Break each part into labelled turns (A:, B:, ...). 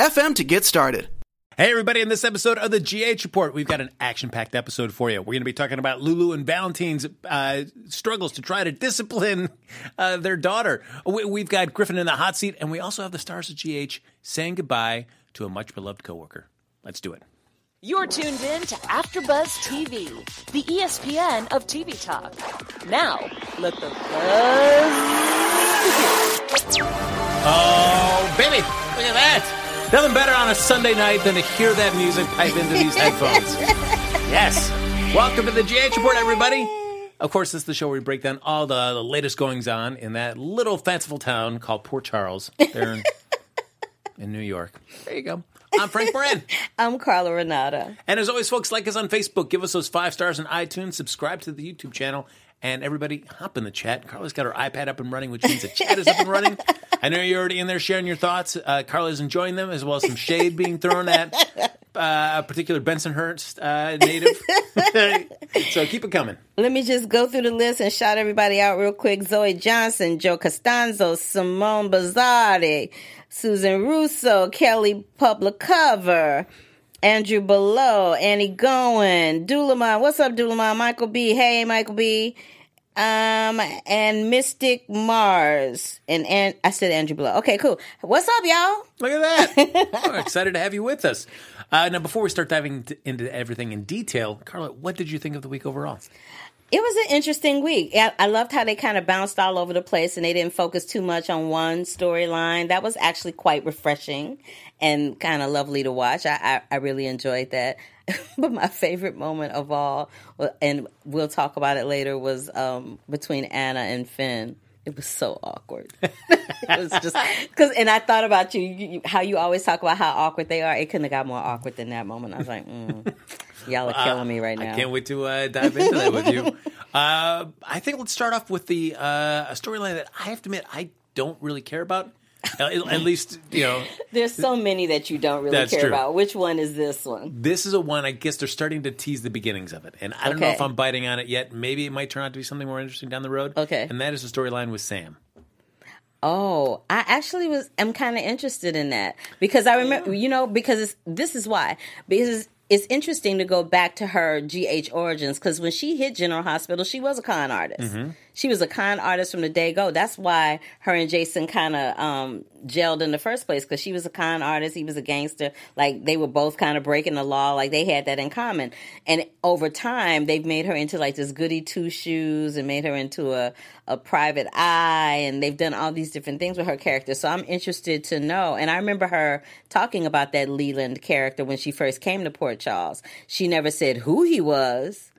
A: anchor.fm FM to get started.
B: Hey, everybody, in this episode of the GH Report, we've got an action packed episode for you. We're going to be talking about Lulu and Valentine's uh, struggles to try to discipline uh, their daughter. We, have got Griffin in the hot seat, and we also have the stars of GH saying goodbye to a much beloved coworker. Let's do it.
C: You're tuned in to AfterBuzz TV, the ESPN of TV talk. Now, let the buzz
B: begin. Oh, baby, look at that. Nothing better on a Sunday night than to hear that music pipe into these headphones. yes. Welcome to the GH Report, everybody. Of course, this is the show where we break down all the, the latest goings on in that little fanciful town called Port Charles, there in, in New York. There you go. I'm Frank Moran.
D: I'm Carla Renata.
B: And as always, folks, like us on Facebook, give us those five stars on iTunes, subscribe to the YouTube channel, and everybody hop in the chat. Carla's got her iPad up and running, which means the chat is up and running. I know you're already in there sharing your thoughts. Uh, Carla's enjoying them, as well as some shade being thrown at uh, a particular Bensonhurst uh, native. so keep it coming.
D: Let me just go through the list and shout everybody out real quick. Zoe Johnson, Joe Costanzo, Simone Bazzardi, Susan Russo, Kelly Publicover, Andrew Below, Annie Goen, Dulaman. What's up, Dulaman? Michael B. Hey, Michael B. Um, and Mystic Mars. And, and I said Andrew Below. Okay, cool. What's up, y'all?
B: Look at that. We're excited to have you with us. Uh, now, before we start diving into everything in detail, Carla, what did you think of the week overall?
D: It was an interesting week. I loved how they kind of bounced all over the place and they didn't focus too much on one storyline. That was actually quite refreshing and kind of lovely to watch. I, I, I really enjoyed that. but my favorite moment of all, and we'll talk about it later, was um, between Anna and Finn. It was so awkward. it was just because, and I thought about you, you, how you always talk about how awkward they are. It couldn't have got more awkward than that moment. I was like, mm. Y'all are killing me right now.
B: I can't wait to uh, dive into that with you. Uh, I think let's start off with the uh, a storyline that I have to admit I don't really care about. At least you know.
D: There's so many that you don't really care true. about. Which one is this one?
B: This is a one. I guess they're starting to tease the beginnings of it, and I don't okay. know if I'm biting on it yet. Maybe it might turn out to be something more interesting down the road.
D: Okay,
B: and that is the storyline with Sam.
D: Oh, I actually was. I'm kind of interested in that because I remember, you know, because this is why because it's interesting to go back to her GH origins because when she hit General Hospital, she was a con artist. Mm-hmm. She was a con artist from the day go. That's why her and Jason kind of um, gelled in the first place because she was a con artist, he was a gangster. Like they were both kind of breaking the law. Like they had that in common. And over time, they've made her into like this goody two shoes and made her into a a private eye, and they've done all these different things with her character. So I'm interested to know. And I remember her talking about that Leland character when she first came to Port Charles. She never said who he was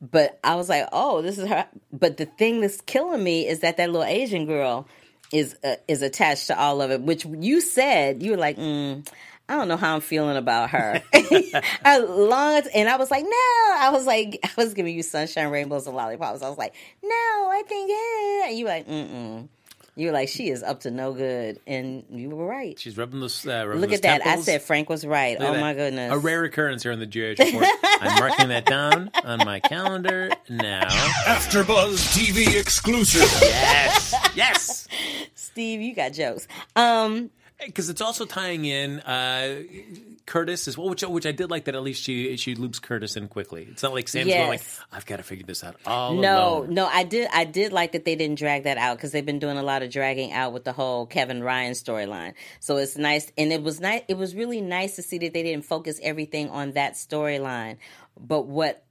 D: but I was like, oh, this is her. But the thing that's killing me is that that little Asian girl is uh, is attached to all of it. Which you said you were like, mm, I don't know how I'm feeling about her. as long as, and I was like, no, I was like, I was giving you sunshine, rainbows, and lollipops. I was like, no, I think, yeah. And you were like, mm mm. You were like, she is up to no good, and you were right.
B: She's rubbing those. Uh, rubbing
D: Look
B: those
D: at that! I said Frank was right. Look oh my goodness!
B: A rare occurrence here in the GH report. I'm marking that down on my calendar now.
E: After AfterBuzz TV exclusive.
B: Yes, yes.
D: Steve, you got jokes. Um,
B: because it's also tying in uh, Curtis as well, which which I did like that at least she she loops Curtis in quickly. It's not like Sam's yes. going like I've got to figure this out all
D: no,
B: alone.
D: No, I did I did like that they didn't drag that out because they've been doing a lot of dragging out with the whole Kevin Ryan storyline. So it's nice, and it was nice. It was really nice to see that they didn't focus everything on that storyline. But what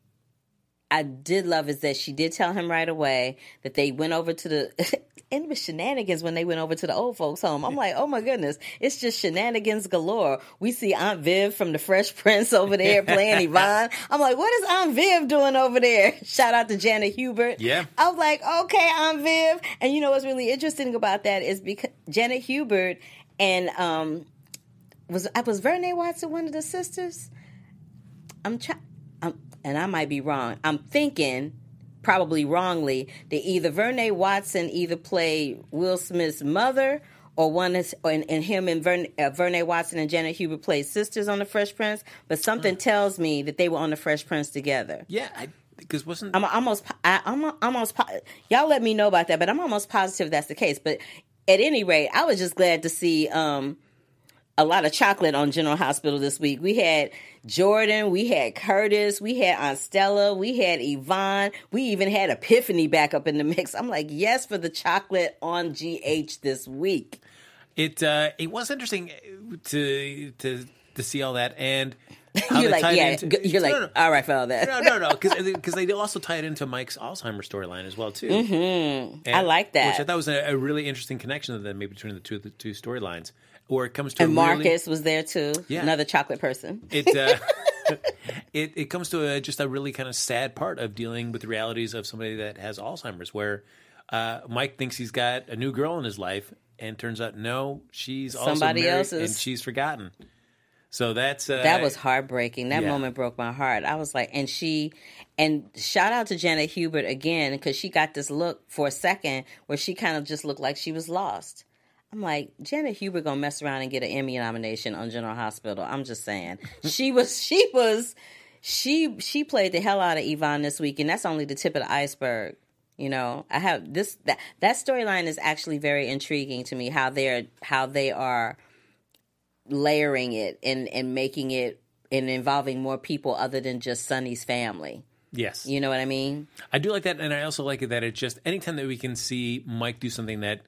D: I did love is that she did tell him right away that they went over to the and it was shenanigans when they went over to the old folks' home. I'm like, oh my goodness, it's just shenanigans galore. We see Aunt Viv from the Fresh Prince over there playing Yvonne. I'm like, what is Aunt Viv doing over there? Shout out to Janet Hubert.
B: Yeah.
D: I was like, okay, Aunt Viv. And you know what's really interesting about that is because Janet Hubert and um was I was Vernee Watson one of the sisters? I'm trying, and I might be wrong. I'm thinking, probably wrongly, that either Vernee Watson either played Will Smith's mother or one is and, and him and Vern, uh, Vernee Watson and Janet Hubert played sisters on the Fresh Prince. But something tells me that they were on the Fresh Prince together.
B: Yeah, because wasn't
D: I'm almost I, I'm almost y'all let me know about that, but I'm almost positive that's the case. But at any rate, I was just glad to see um, a lot of chocolate on General Hospital this week. We had Jordan, we had Curtis, we had Aunt Stella, we had Yvonne, we even had Epiphany back up in the mix. I'm like, yes for the chocolate on GH this week.
B: it uh, it was interesting to to to see all that and
D: you're like, yeah,
B: into-
D: you're
B: No,
D: like,
B: no,
D: all right, for all that.
B: No, no, no, because they also tie it into Mike's Alzheimer's storyline as well too. Mm-hmm.
D: I like that.
B: which I thought was a, a really interesting connection then maybe between the two the two storylines. Or it comes to
D: And
B: a really-
D: Marcus was there too,
B: Yeah.
D: another chocolate person.
B: it uh, it it comes to a, just a really kind of sad part of dealing with the realities of somebody that has Alzheimer's, where uh, Mike thinks he's got a new girl in his life, and turns out no, she's
D: Somebody
B: married
D: else's.
B: and she's forgotten. So that's uh,
D: That was heartbreaking. That
B: yeah.
D: moment broke my heart. I was like, and she, and shout out to Janet Hubert again because she got this look for a second where she kind of just looked like she was lost. I'm like, Janet Hubert gonna mess around and get an Emmy nomination on General Hospital. I'm just saying, she was, she was, she she played the hell out of Yvonne this week, and that's only the tip of the iceberg. You know, I have this that that storyline is actually very intriguing to me. How they're how they are layering it and and making it and involving more people other than just Sonny's family.
B: yes,
D: You know what I mean?
B: I do like that, and I also like it that it just anytime that we can see Mike do something that.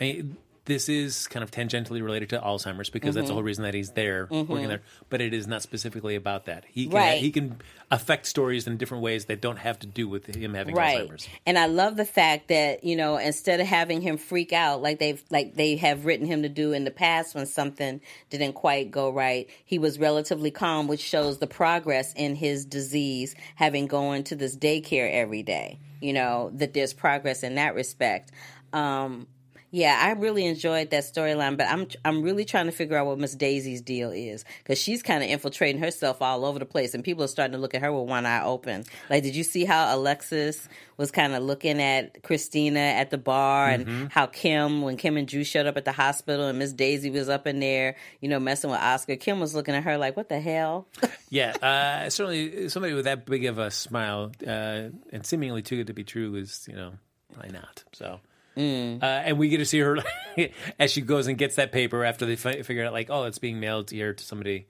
B: I mean, this is kind of tangentially related to Alzheimer's because that's the whole reason that he's there working there. But it is not specifically about that. He can
D: Right.
B: he can affect stories in different ways that don't have to do with him having
D: Right.
B: Alzheimer's.
D: And I love the fact that, you know, instead of having him freak out like they've like they have written him to do in the past when something didn't quite go right, he was relatively calm, which shows the progress in his disease, having going to this daycare every day. You know, that there's progress in that respect. Um yeah, I really enjoyed that storyline, but I'm I'm really trying to figure out what Miss Daisy's deal is because she's kind of infiltrating herself all over the place, and people are starting to look at her with one eye open. Like, did you see how Alexis was kind of looking at Christina at the bar, and how Kim, when Kim and Drew showed up at the hospital, and Miss Daisy was up in there, you know, messing with Oscar. Kim was looking at her like, "What the hell?"
B: Yeah, uh, certainly somebody with that big of a smile uh, and seemingly too good to be true is, you know, probably not. So,
D: Mm.
B: uh, and we get to see her as she goes and gets that paper after they fi- figure out, like, oh, it's being mailed here to somebody.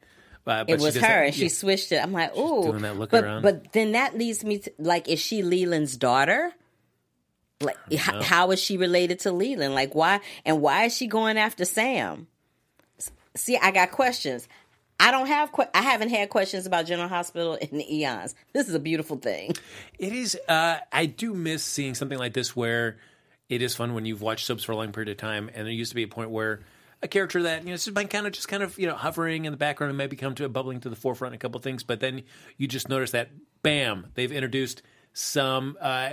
B: Uh, but
D: it was her,
B: that-
D: and she swished it. I'm like, "Ooh,"
B: doing that look
D: but
B: around.
D: but then that leads me to like, is she Leland's daughter? Like, h- how is she related to Leland? Like, why and why is she going after Sam? See, I got questions. I don't have. Que- I haven't had questions about General Hospital in the eons. This is a beautiful thing.
B: It is. Uh, I do miss seeing something like this where it is fun when you've watched soaps for a long period of time, and there used to be a point where a character that you know has been kind of just kind of you know hovering in the background and maybe come to a bubbling to the forefront a couple things, but then you just notice that bam, they've introduced some. Uh,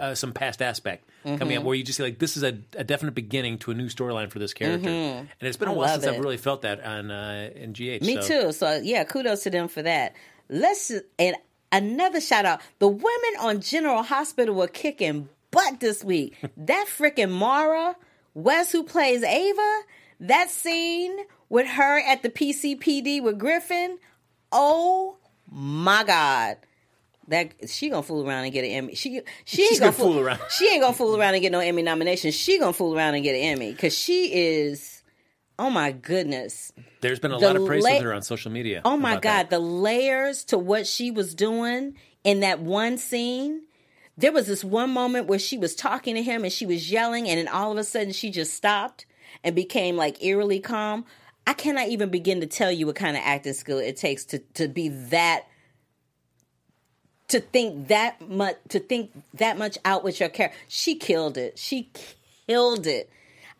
B: uh, some past aspect coming
D: Mm-hmm.
B: up where you just see like this is a, a definite beginning to a new storyline for this character, and it's been a
D: Mm-hmm.
B: While since I've really felt that on uh, in GH.
D: Me
B: so.
D: too. So yeah, kudos to them for that. Let's and another shout out. The women on General Hospital were kicking butt this week. that freaking Maura West who plays Ava, that scene with her at the PCPD with Griffin. Oh my god. That she gonna fool around and get an Emmy. She she ain't
B: She's
D: gonna,
B: gonna fool around.
D: She ain't gonna fool around and get no Emmy nomination. She gonna fool around and get an Emmy because she is. Oh my goodness.
B: There's been a
D: The
B: lot of praise
D: la-
B: with her on social media.
D: Oh my God,
B: that.
D: the layers to what she was doing in that one scene. There was this one moment where she was talking to him and she was yelling, and then all of a sudden she just stopped and became like eerily calm. I cannot even begin to tell you what kind of acting skill it takes to to be that to think that much to think that much out with your character. She killed it. She killed it.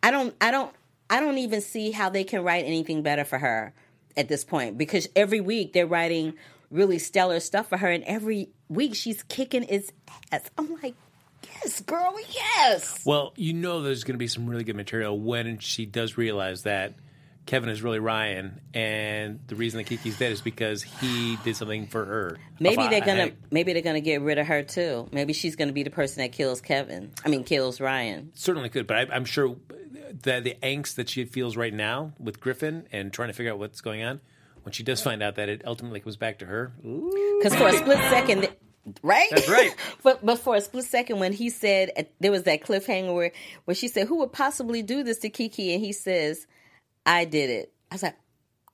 D: I don't I don't I don't even see how they can write anything better for her at this point because every week they're writing really stellar stuff for her and every week she's kicking its ass. I'm like, "Yes, girl, yes."
B: Well, you know there's going to be some really good material when she does realize that Kevin is really Ryan, and the reason that Kiki's dead is because he did something for her.
D: Maybe they're gonna maybe they're gonna get rid of her too. Maybe she's gonna be the person that kills Kevin. I mean, kills Ryan.
B: certainly could, but I, I'm sure that the angst that she feels right now with Griffin and trying to figure out what's going on, when she does find out that it ultimately comes back to her,
D: Because for a split second, right?
B: That's right.
D: but but for a split second, when he said uh, there was that cliffhanger where where she said, "Who would possibly do this to Kiki?" and he says, "I did it." I was like.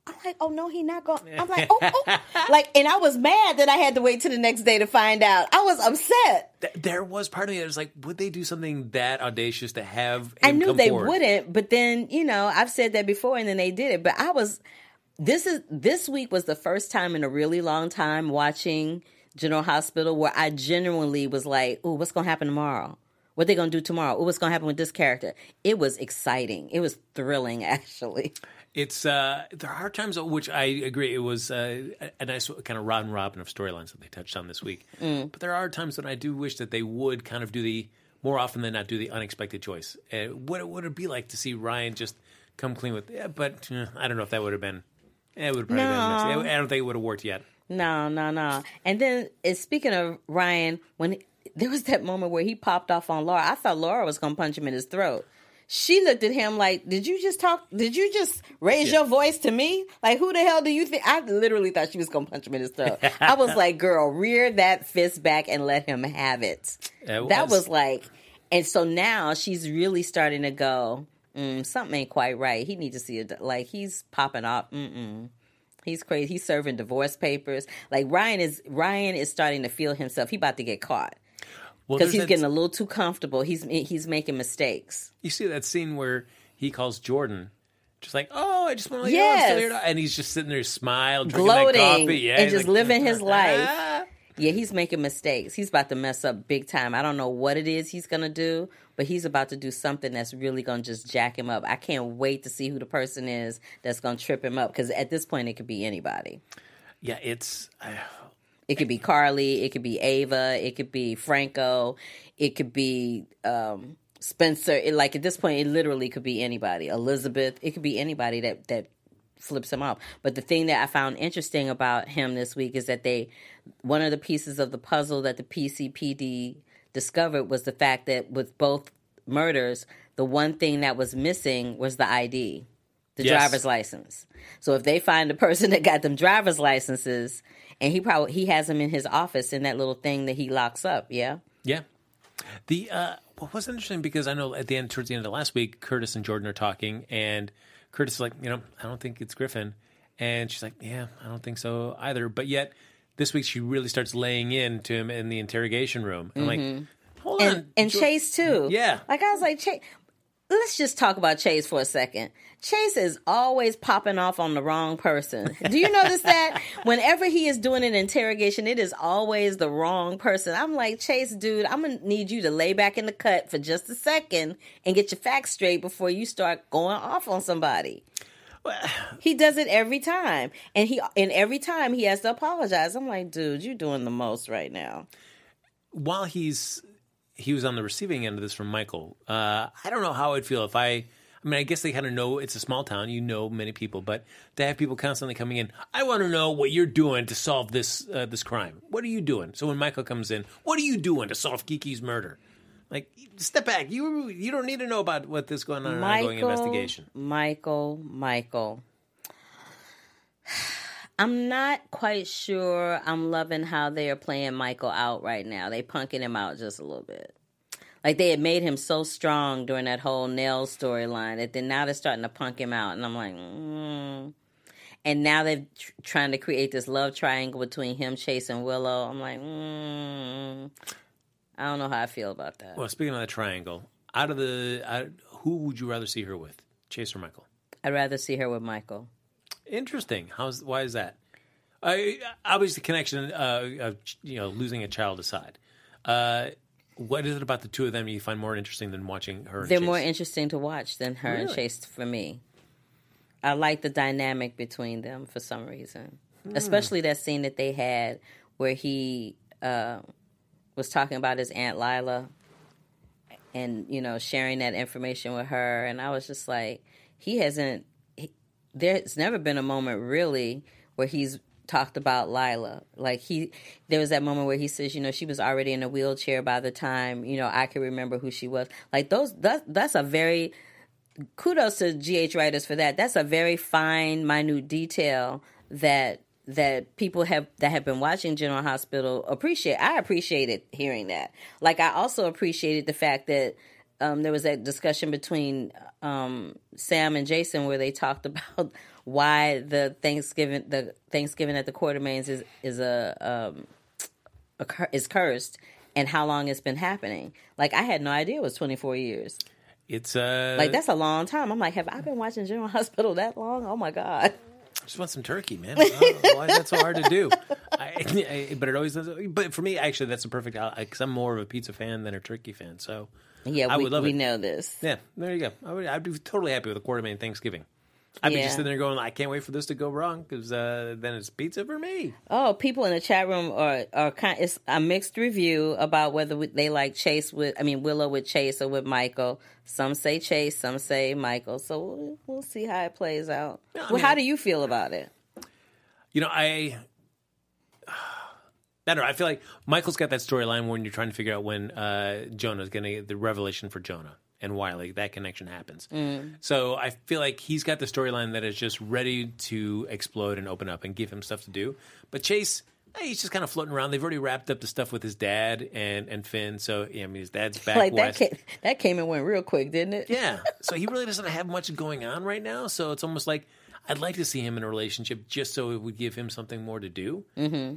D: I'm like, oh no, he not going. I'm like, oh, oh, like, and I was mad that I had to wait till the next day to find out. I was upset.
B: th- there was part of me that was like, would they do something that audacious to have?
D: I knew they
B: forward?
D: wouldn't, but then you know I've said that before, and then they did it. But I was this is this week was the first time in a really long time watching General Hospital where I genuinely was like, "Oh, what's gonna happen tomorrow? What they gonna do tomorrow? Oh, what's gonna happen with this character?" It was exciting. It was thrilling, actually.
B: It's uh, there are times which I agree it was uh, a- nice kind of round robin of storylines that they touched on this week.
D: Mm.
B: But there are times when I do wish that they would kind of do the more often than not do the unexpected choice. Uh, what would it be like to see Ryan just come clean with? Yeah, but uh, I don't know if that would have been. Eh, It would have probably
D: No.
B: been. messy. I don't think it would have worked yet.
D: No, no, no. And then, uh, speaking of Ryan, when there was that moment where he popped off on Laura, I thought Laura was going to punch him in his throat. She looked at him like, "Did you just talk? Did you just raise your voice to me? Like, who the hell do you think?" I literally thought she was going to punch him in his throat. I was like, "Girl, rear that fist back and let him have it."
B: It
D: that
B: was-
D: was like, and so now she's really starting to go. Mm, something ain't quite right. He needs to see it. Like he's popping off. Mm-mm. He's crazy. He's serving divorce papers. Like Ryan is Ryan is starting to feel himself. He about to get caught
B: Well,
D: because
B: there's
D: he's getting a little too comfortable. He's he's making mistakes.
B: You see that scene where he calls Jordan, just like, "Oh, I just want to let
D: Yes.
B: you know I'm still here," and he's just sitting there, smile, drinking that
D: Gloating
B: coffee, yeah,
D: and just
B: like,
D: living his life.
B: "Ah."
D: Yeah, he's making mistakes. He's about to mess up big time. I don't know what it is he's gonna do, but he's about to do something that's really gonna just jack him up. I can't wait to see who the person is that's gonna trip him up because at this point it could be anybody.
B: Yeah, it's. I
D: It could be Carly. It could be Ava. It could be Franco. It could be um, Spencer. It, like at this point, it literally could be anybody. Elizabeth. It could be anybody that that flips him off. But the thing that I found interesting about him this week is that they one of the pieces of the puzzle that the PCPD discovered was the fact that with both murders, the one thing that was missing was the ID, the
B: Yes.
D: driver's license. So if they find the person that got them driver's licenses, and he probably he has them in his office in that little thing that he locks up, yeah.
B: Yeah. The uh what was interesting because I know at the end towards the end of last week, Curtis and Jordan are talking and Curtis is like, you know, I don't think it's Griffin. And she's like, Yeah, I don't think so either. But yet this week she really starts laying in to him in the interrogation room. I'm like, hold on.
D: Mm-hmm. and and Chase too.
B: Yeah.
D: like I was like Chase. Let's just talk about Chase for a second. Chase is always popping off on the wrong person. Do you notice that? Whenever he is doing an interrogation, it is always the wrong person. I'm like, Chase, dude, I'm gonna need you to lay back in the cut for just a second and get your facts straight before you start going off on somebody. He does it every time, and he and every time he has to apologize. I'm like, dude, you're doing the most right now.
B: while he's he was on the receiving end of this from Michael. Uh, I don't know how I'd feel if I. I mean, I guess they kind of know it's a small town. You know many people, but to have people constantly coming in, I want to know what you're doing to solve this uh, this crime. What are you doing? So when Michael comes in, what are you doing to solve Kiki's murder? Like, step back. You you don't need to know about what this going on in an ongoing investigation.
D: Michael, Michael. I'm not quite sure I'm loving how they are playing Michael out right now. They punking him out just a little bit. Like they had made him so strong during that whole Nell storyline that then now they're starting to punk him out, and I'm like, mm. and now they're tr- trying to create this love triangle between him, Chase, and Willow. I'm like, mm. I don't know how I feel about that.
B: Well, speaking of the triangle, out of the out, who would you rather see her with, Chase or Michael?
D: I'd rather see her with Michael.
B: Interesting. How's why is that? I obviously the connection uh, of you know losing a child aside. Uh, what is it about the two of them you find more interesting than watching her?
D: They're
B: Chase?
D: more interesting to watch than her and Chase for me. I like the dynamic between them for some reason,
B: Hmm.
D: especially that scene that they had where he uh, was talking about his aunt Lila, and you know sharing that information with her, and I was just like, he hasn't. He, there's never been a moment really where he's talked about Lila. Like he, there was that moment where he says, you know, she was already in a wheelchair by the time you know I can remember who she was. Like those, that, that's a very kudos to GH writers for that. That's a very fine, minute detail that that people have that have been watching General Hospital appreciate. I appreciated hearing that. Like I also appreciated the fact that um, there was that discussion between um, Sam and Jason where they talked about why the Thanksgiving the Thanksgiving at the Quartermaines is is a, um, a cur- is cursed and how long it's been happening. Like I had no idea it was 24 years.
B: It's uh,
D: Like that's a long time. I'm like, have I been watching General Hospital that long? Oh my god.
B: Just want some turkey, man. Why is that so hard to do? I, I, but it always does. But for me, actually, that's a perfect because I'm more of a pizza fan than a turkey fan. So
D: Yeah,
B: I
D: we,
B: would love
D: we
B: it.
D: know this.
B: yeah, there you go. I would, I'd be totally happy with a Quartermaine Thanksgiving. I'd be just sitting there going, I can't wait for this to go wrong because uh, then it's pizza for me.
D: Oh, people in the chat room are are kind. It's a mixed review about whether we- they like Chase with. I mean Willow with Chase or with Michael. Some say Chase, some say Michael. So we'll, we'll see how it plays out.
B: I
D: well,
B: mean-
D: how do you feel about it?
B: You know, I. I don't know. I feel like Michael's got that storyline when you're trying to figure out when uh, Jonah's going to get the revelation for Jonah and why like that connection happens. So I feel like he's got the storyline that is just ready to explode and open up and give him stuff to do. But Chase, eh, he's just kind of floating around. They've already wrapped up the stuff with his dad and and Finn. So yeah, I mean his dad's back
D: like that came, that came and went real quick, didn't it?
B: Yeah. So he really doesn't have much going on right now. So it's almost like I'd like to see him in a relationship just so it would give him something more to do. Mm-hmm.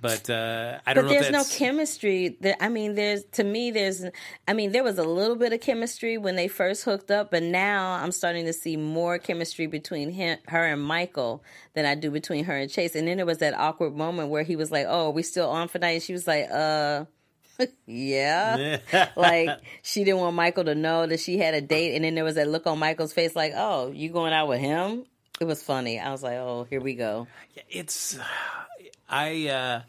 B: But uh, I don't
D: But there's no chemistry. I mean, there's to me, there's. I mean, there was a little bit of chemistry when they first hooked up, but now I'm starting to see more chemistry between him, her and Michael than I do between her and Chase. And then there was that awkward moment where he was like, "Oh, are we still on for night?" And she was like, "Uh." yeah. like she didn't want Michael to know that she had a date and then there was that look on Michael's face like, "Oh, you going out with him?" It was funny. I was like, "Oh, here we go."
B: It's I. Uh,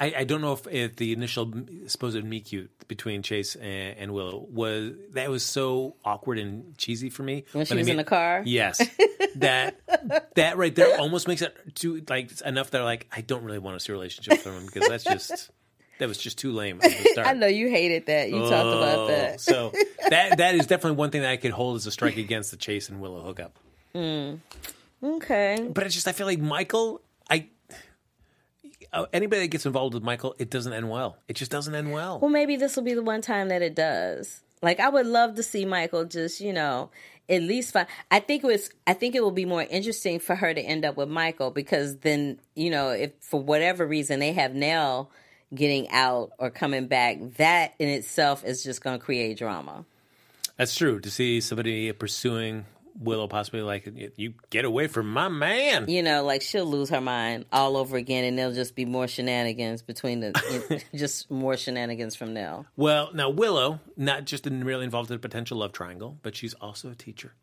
B: I, I don't know if, if the initial supposed meet cute between Chase and, and Willow was that was so awkward and cheesy for me
D: When she
B: But I
D: was in the car?
B: Yes, that that right there almost makes it too like enough that like I don't really want to see a relationship with him because that's just that was just too lame the start.
D: I know you hated that. You talked about
B: Oh,
D: that.
B: So that that is definitely one thing that I could hold as a strike against the Chase and Willow hookup.
D: Okay.
B: But it's just I feel like Michael, I Oh, anybody that gets involved with Michael, it doesn't end well. It just doesn't end well.
D: Well, maybe this will be the one time that it does. Like, I would love to see Michael just, you know, at least find. I think it was. I think it will be more interesting for her to end up with Michael because then, you know, if for whatever reason they have Nell getting out or coming back, that in itself is just going to create drama.
B: That's true. To see somebody pursuing Willow, possibly like you get away from my man.
D: You know, like she'll lose her mind all over again, and there'll just be more shenanigans between the, just more shenanigans from Nell.
B: Well, now Willow, not just really involved in a potential love triangle, but she's also a teacher,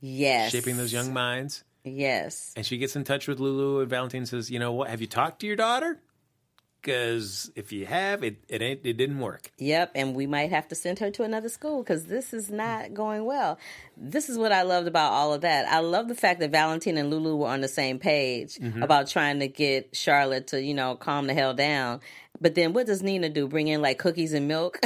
D: Yes,
B: shaping those young minds.
D: Yes.
B: And she gets in touch with Lulu, and Valentine says, "You know what? Have you talked to your daughter? Because if you have, it it ain't it didn't work."
D: Yep, and we might have to send her to another school because this is not going well. This is what I loved about all of that. I love the fact that Valentine and Lulu were on the same page mm-hmm. about trying to get Charlotte to, you know, calm the hell down. But then what does Nina do? Bring in like cookies and milk?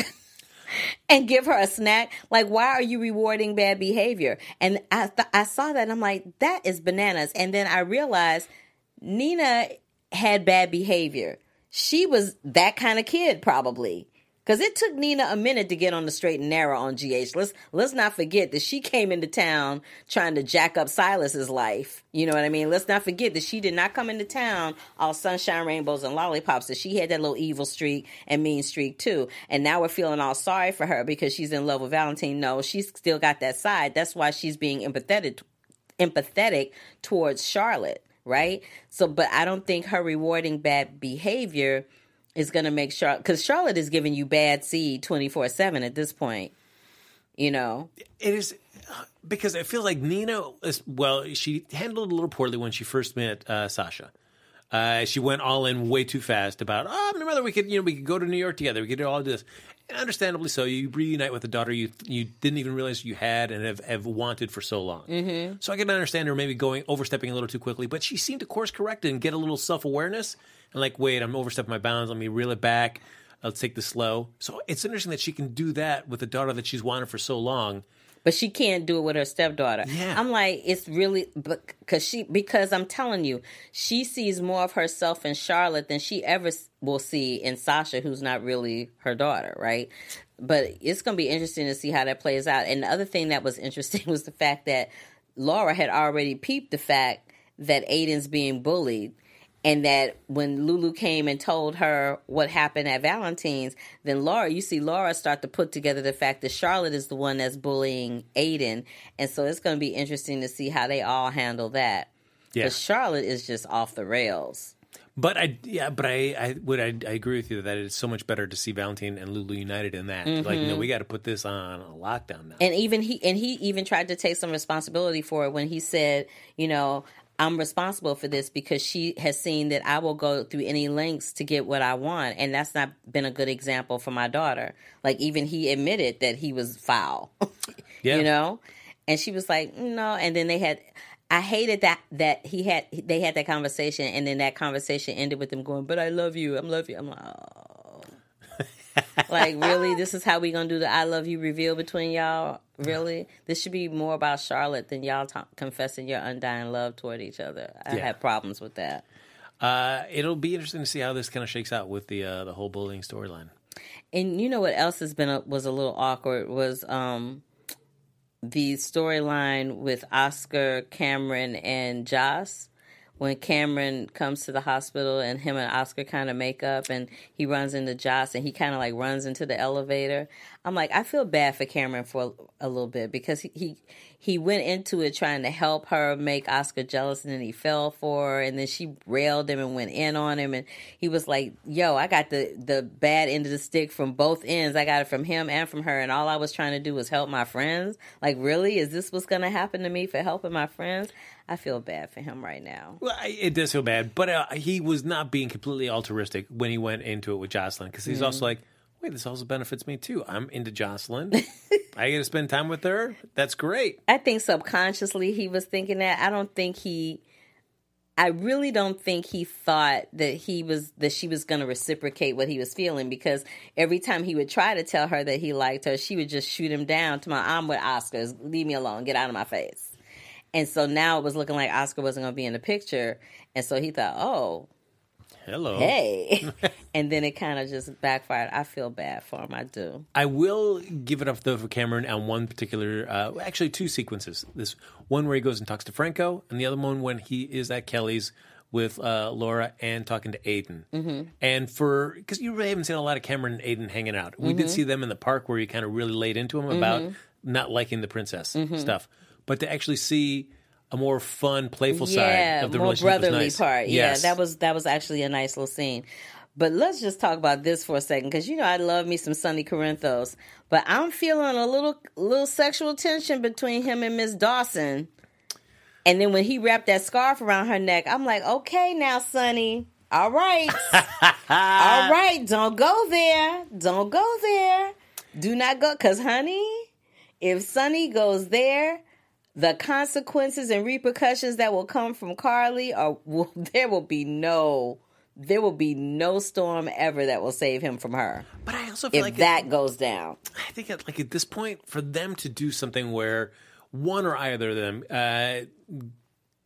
D: and give her a snack. Like, why are you rewarding bad behavior? And I th- I saw that and I'm like, that is bananas. And then I realized Nina had bad behavior. She was that kind of kid, probably. Because it took Nina a minute to get on the straight and narrow on GH. Let's let's not forget that she came into town trying to jack up Silas's life. You know what I mean? Let's not forget that she did not come into town all sunshine, rainbows, and lollipops. That she had that little evil streak and mean streak too. And now we're feeling all sorry for her because she's in love with Valentine. No, she's still got that side. That's why she's being empathetic empathetic towards Charlotte, right? So, but I don't think her rewarding bad behavior is going to make Charlotte because Charlotte is giving you bad seed twenty four seven at this point. You know,
B: It is because I feel like Nina is well. She handled a little poorly when she first met uh, Sasha. Uh, she went all in way too fast about. Oh, mother, we could you know we could go to New York together. We could do all this, understandably so. You reunite with a daughter you you didn't even realize you had and have, have wanted for so long. Mm-hmm. So I can understand her maybe going overstepping a little too quickly, but she seemed to course correct and get a little self awareness and like, wait, I'm overstepping my bounds. Let me reel it back. I'll take the slow. So it's interesting that she can do that with a daughter that she's wanted for so long.
D: But she can't do it with her stepdaughter.
B: Yeah.
D: I'm like, it's really because she because I'm telling you, she sees more of herself in Charlotte than she ever will see in Sasha, who's not really her daughter, right? But it's going to be interesting to see how that plays out. And the other thing that was interesting was the fact that Laura had already peeped the fact that Aiden's being bullied. And that when Lulu came and told her what happened at Valentine's, then Laura, you see Laura start to put together the fact that Charlotte is the one that's bullying Aiden. And so it's going to be interesting to see how they all handle that.
B: Yeah.
D: Because Charlotte is just off the rails.
B: But I, yeah, but I, I would, I, I agree with you that it's so much better to see Valentine and Lulu united in that. Like, no, mm-hmm. we got to put this on a lockdown now.
D: and even he and he even tried to take some responsibility for it when he said, you know, I'm responsible for this because she has seen that I will go through any lengths to get what I want, and that's not been a good example for my daughter. Like even he admitted that he was foul,
B: yeah,
D: you know, and she was like, no, and then they had. I hated that that he had they had that conversation and then that conversation ended with them going, "But I love you, I'm love you." I'm like, oh. Like really, this is how we gonna do the "I love you" reveal between y'all? Really, this should be more about Charlotte than y'all ta- confessing your undying love toward each other. I
B: Yeah.
D: had problems with that.
B: Uh, it'll be interesting to see how this kind of shakes out with the uh, the whole bullying storyline.
D: And you know what else has been a, was a little awkward was um the storyline with Oscar, Cameron, and Joss. When Cameron comes to the hospital and him and Oscar kind of make up, and he runs into Joss and he kind of like runs into the elevator. I'm like, I feel bad for Cameron for a, little bit because he, he went into it trying to help her make Oscar jealous, and then he fell for her, and then she railed him and went in on him, and he was like, "Yo, I got the the bad end of the stick from both ends. I got it from him and from her, and all I was trying to do was help my friends. Like, really, is this what's gonna happen to me for helping my friends? I feel bad for him right now.
B: Well, it does feel bad, but uh, he was not being completely altruistic when he went into it with Jocelyn because he's also like, wait, this also benefits me too. I'm into Jocelyn. I get to spend time with her. That's great.
D: I think subconsciously he was thinking that. I don't think he. I really don't think he thought that he was that she was going to reciprocate what he was feeling because every time he would try to tell her that he liked her, she would just shoot him down to my I'm with Oscars, leave me alone, get out of my face. And so now it was looking like Oscar wasn't going to be in the picture, and so he thought, "Oh,
B: Hello.
D: hey," and then it kind of just backfired. I feel bad for him. I do.
B: I will give it up though for Cameron on one particular, uh, actually two sequences. This one where he goes and talks to Franco, and the other one when he is at Kelly's with uh, Laura and talking to Aiden. Mm-hmm. And for because you really haven't seen a lot of Cameron and Aiden hanging out. We did see them in the park where he kind of really laid into him about not liking the princess stuff, but to actually see a more fun, playful
D: yeah,
B: side of the
D: more
B: relationship
D: brotherly
B: nice.
D: part.
B: Yes.
D: Yeah, that was that was actually a nice little scene. But let's just talk about this for a second, because you know I love me some Sonny Corinthos, but I'm feeling a little little sexual tension between him and Miss Dawson. And then when he wrapped that scarf around her neck, I'm like, okay, now, Sonny, all right, all right, don't go there, don't go there, do not go, because honey, if Sonny goes there, the consequences and repercussions that will come from Carly are will, there will be no there will be no storm ever that will save him from her
B: But I also feel
D: if
B: like it-
D: that goes down.
B: I think at, like at this point, for them to do something where one or either of them uh,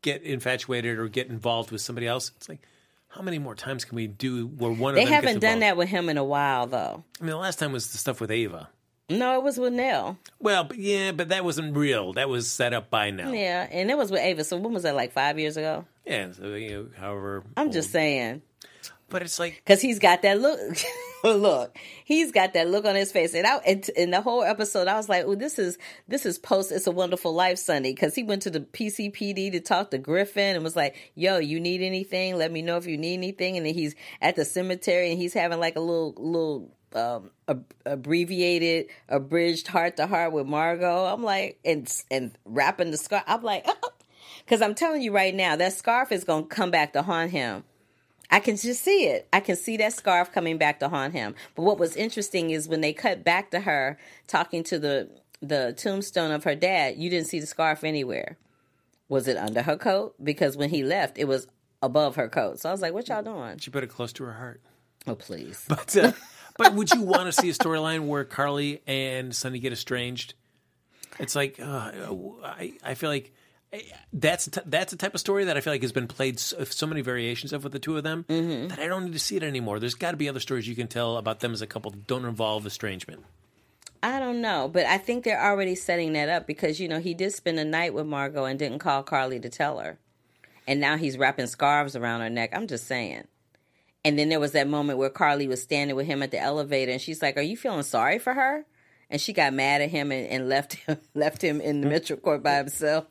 B: get infatuated or get involved with somebody else, it's like how many more times can we do where one
D: They
B: of them
D: They
B: haven't
D: done that with him in a while though.
B: I mean, the last time was the stuff with Ava.
D: No, it was with Nell.
B: Well, but yeah, but that wasn't real. That was set up by Nell.
D: Yeah, and it was with Ava. So when was that? Like five years ago?
B: Yeah, so you know, however.
D: I'm
B: old.
D: just saying.
B: But it's like
D: Cause he's got that look. look, he's got that look on his face, and I and in the whole episode, I was like, "Oh, this is this is post. It's a Wonderful Life Sunday." Because he went to the PCPD to talk to Griffin and was like, "Yo, you need anything? Let me know if you need anything." And then he's at the cemetery and he's having like a little little um ab- abbreviated abridged heart to heart with Margaux. I'm like, and and wrapping the scarf. I'm like, because I'm telling you right now, that scarf is gonna come back to haunt him. I can just see it. I can see that scarf coming back to haunt him. But what was interesting is when they cut back to her talking to the the tombstone of her dad, you didn't see the scarf anywhere. Was it under her coat? Because when he left, it was above her coat. So I was like, "What y'all doing?"
B: She put it close to her heart.
D: Oh, please.
B: But uh, but would you want to see a storyline where Carly and Sonny get estranged? It's like uh, I I feel like eh, that's t- that's a type of story that I feel like has been played so, so many variations of with the two of them that I don't need to see it anymore. There's got to be other stories you can tell about them as a couple that don't involve estrangement.
D: I don't know, but I think they're already setting that up because you know he did spend a night with Margaux and didn't call Carly to tell her, and now he's wrapping scarves around her neck. I'm just saying. And then there was that moment where Carly was standing with him at the elevator, and she's like, "Are you feeling sorry for her?" And she got mad at him and, and left him left him in the Metro Court by himself.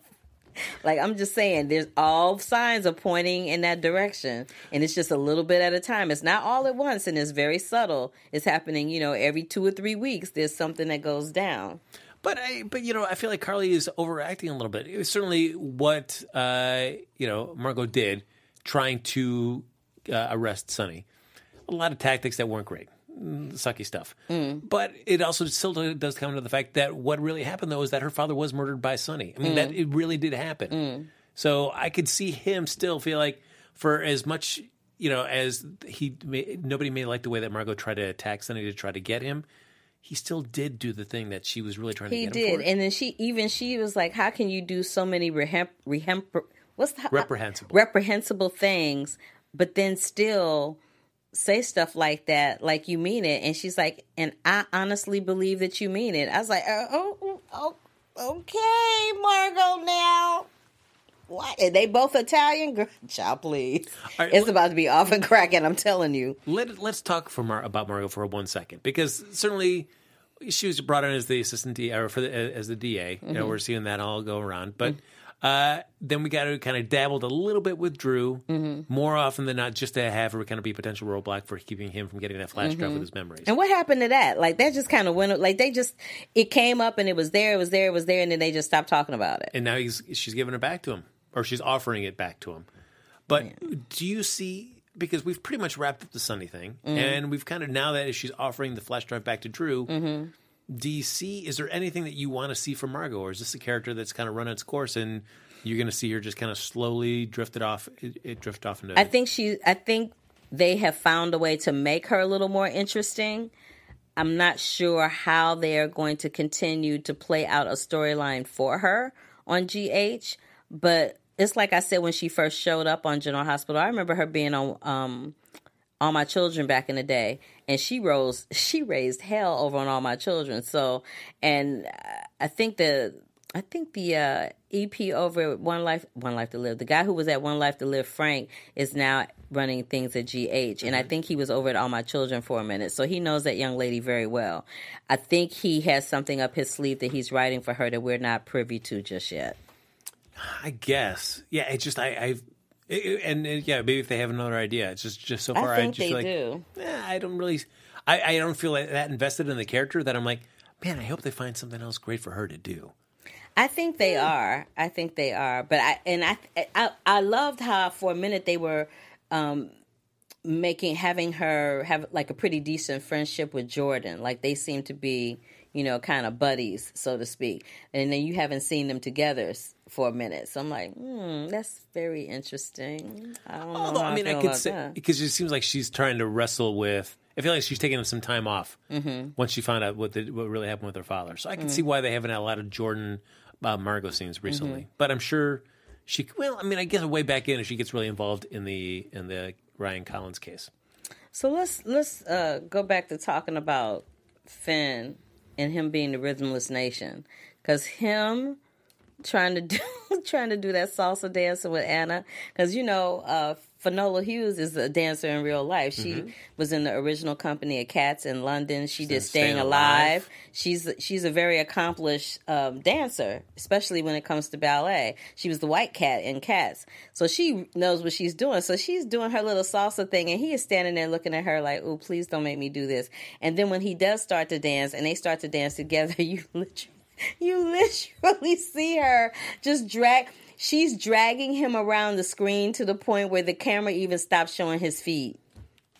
D: Like I'm just saying, there's all signs are pointing in that direction, and it's just a little bit at a time. It's not all at once, and it's very subtle. It's happening, you know, every two or three weeks. There's something that goes down.
B: But I, but you know, I feel like Carly is overacting a little bit. It was certainly what uh, you know Margot did, trying to uh, arrest Sonny. A lot of tactics that weren't great, Mm, sucky stuff. But it also still does come to the fact that what really happened though is that her father was murdered by Sonny. I mean, that it really did happen. So I could see him still feel like, for as much you know as he may, nobody may like the way that Margaux tried to attack Sonny to try to get him. He still did do the thing that she was really trying
D: He
B: to get him
D: did, and then she even she was like, "How can you do so many rehem, rehem, what's the
B: Reprehensible.
D: reprehensible things, but then still say stuff like that, like you mean it?" And she's like, "And I honestly believe that you mean it." I was like, "Oh, oh, oh, oh okay, Margaux, now." What? And they both Italian? Girl, Child, please.
B: Right,
D: it's
B: let-
D: about to be off and cracking, I'm telling you.
B: Let, let's talk for Mar- about Margaux for one second because certainly she was brought in as the assistant DA or for the, as the DA. You know, mm-hmm. we're seeing that all go around, but. Mm-hmm. Uh, then we got to kind of dabbled a little bit with Drew, mm-hmm. more often than not, just to have her kind of be potential roadblock for keeping him from getting that flash drive with mm-hmm. his memories.
D: And what happened to that? Like that just kind of went. Like they just, it came up and it was there, it was there, it was there, and then they just stopped talking about it.
B: and now he's she's giving it back to him, or she's offering it back to him. But do you see? Because we've pretty much wrapped up the Sonny thing, mm-hmm. and we've kind of now that she's offering the flash drive back to Drew. See? Is there anything that you want to see from Margaux, or is this a character that's kind of run its course, and you're going to see her just kind of slowly drifted off? It, it drift off into.
D: I think she. I think they have found a way to make her a little more interesting. I'm not sure how they are going to continue to play out a storyline for her on GH, but it's like I said when she first showed up on General Hospital. I remember her being on um, all my children back in the day, and she rose, she raised hell over on all my children. So, and I think the, I think the uh, EP over at One Life, One Life to Live, the guy who was at One Life to Live, Frank, is now running things at GH, and I think he was over at All My Children for a minute, so he knows that young lady very well. I think he has something up his sleeve that he's writing for her that we're not privy to just yet.
B: I guess. Yeah, it's just I, I've. And, and yeah, maybe if they have another idea, it's just just so far.
D: I think
B: just
D: they
B: like,
D: do.
B: eh, I don't really. I, I don't feel like that invested in the character that I'm like, man, I hope they find something else great for her to do.
D: I think they are. I think they are. But I and I I, I loved how for a minute they were um, making having her have like a pretty decent friendship with Jordan. Like they seem to be, you know, kind of buddies, so to speak. And then you haven't seen them together for a minute. So I'm like, hmm, that's very interesting. I don't know.
B: Although
D: how
B: I mean, I
D: feel
B: could say
D: that.
B: because it seems like she's trying to wrestle with. I feel like she's taking some time off
D: Mm-hmm.
B: once she found out what the, what really happened with her father. So I can see why they haven't had a lot of Jordan uh, Margaux scenes recently.
D: Mm-hmm.
B: But I'm sure she. Well, I mean, I guess way back in if she gets really involved in the in the Ryan Collins case.
D: So let's let's uh, go back to talking about Finn and him being the rhythmless nation, because him trying to do trying to do that salsa dancing with Anna, because you know uh, Finola Hughes is a dancer in real life. She was in the original company of Cats in London. She did Staying,
B: Staying
D: Alive.
B: Alive.
D: She's she's a very accomplished um, dancer, especially when it comes to ballet. She was the white cat in Cats, so she knows what she's doing. So she's doing her little salsa thing, and he is standing there looking at her like, "Oh, please don't make me do this." And then when he does start to dance, and they start to dance together, you literally, you literally see her just drag. She's dragging him around the screen to the point where the camera even stopped showing his feet.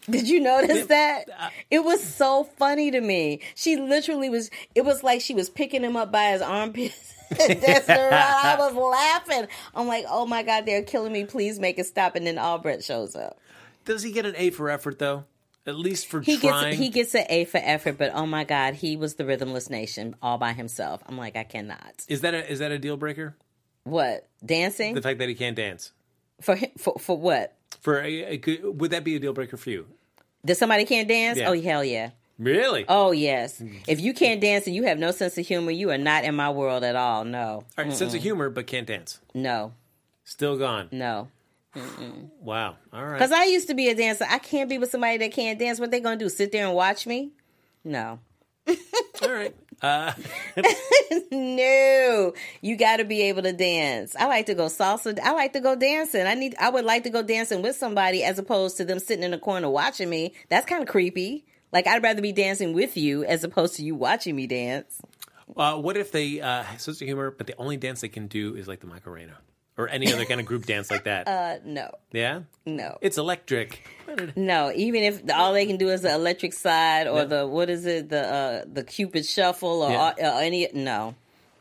D: Did you notice that? It was so funny to me. She literally was. It was like she was picking him up by his armpits. and dancing around. I was laughing. I'm like, oh my god, they're killing me. Please make it stop. And then Obrecht shows up.
B: Does he get an A for effort though? At least for
D: He
B: trying.
D: gets he gets an A for effort, but oh my god, he was the rhythmless nation all by himself. I'm like, I cannot.
B: is that a is that a deal breaker?
D: What dancing
B: The fact that he can't dance.
D: for him, for for what?
B: For a, a would that be a deal breaker for you?
D: That somebody can't dance?
B: Yeah.
D: Oh hell yeah.
B: Really?
D: Oh yes. If you can't dance and you have no sense of humor, you are not in my world at all. No,
B: All right, sense of humor, but can't dance.
D: no,
B: Still gone.
D: no.
B: Wow. All right.
D: Because I used to be a dancer. I can't be with somebody that can't dance. What they gonna do? Sit there and watch me? No.
B: All right. Uh,
D: No, you got to be able to dance. I like to go salsa. I like to go dancing. I need. I would like to go dancing with somebody as opposed to them sitting in the corner watching me. That's kind of creepy. Like I'd rather be dancing with you as opposed to you watching me dance.
B: uh, what if they uh, sense of humor, but the only dance they can do is like the Macarena or any other kind of group dance like that?
D: Uh, no,
B: yeah.
D: no,
B: It's electric.
D: no. Even if all they can do is the electric slide or
B: Yeah.
D: the what is it, the uh, the Cupid shuffle or
B: Yeah.
D: uh, any. No,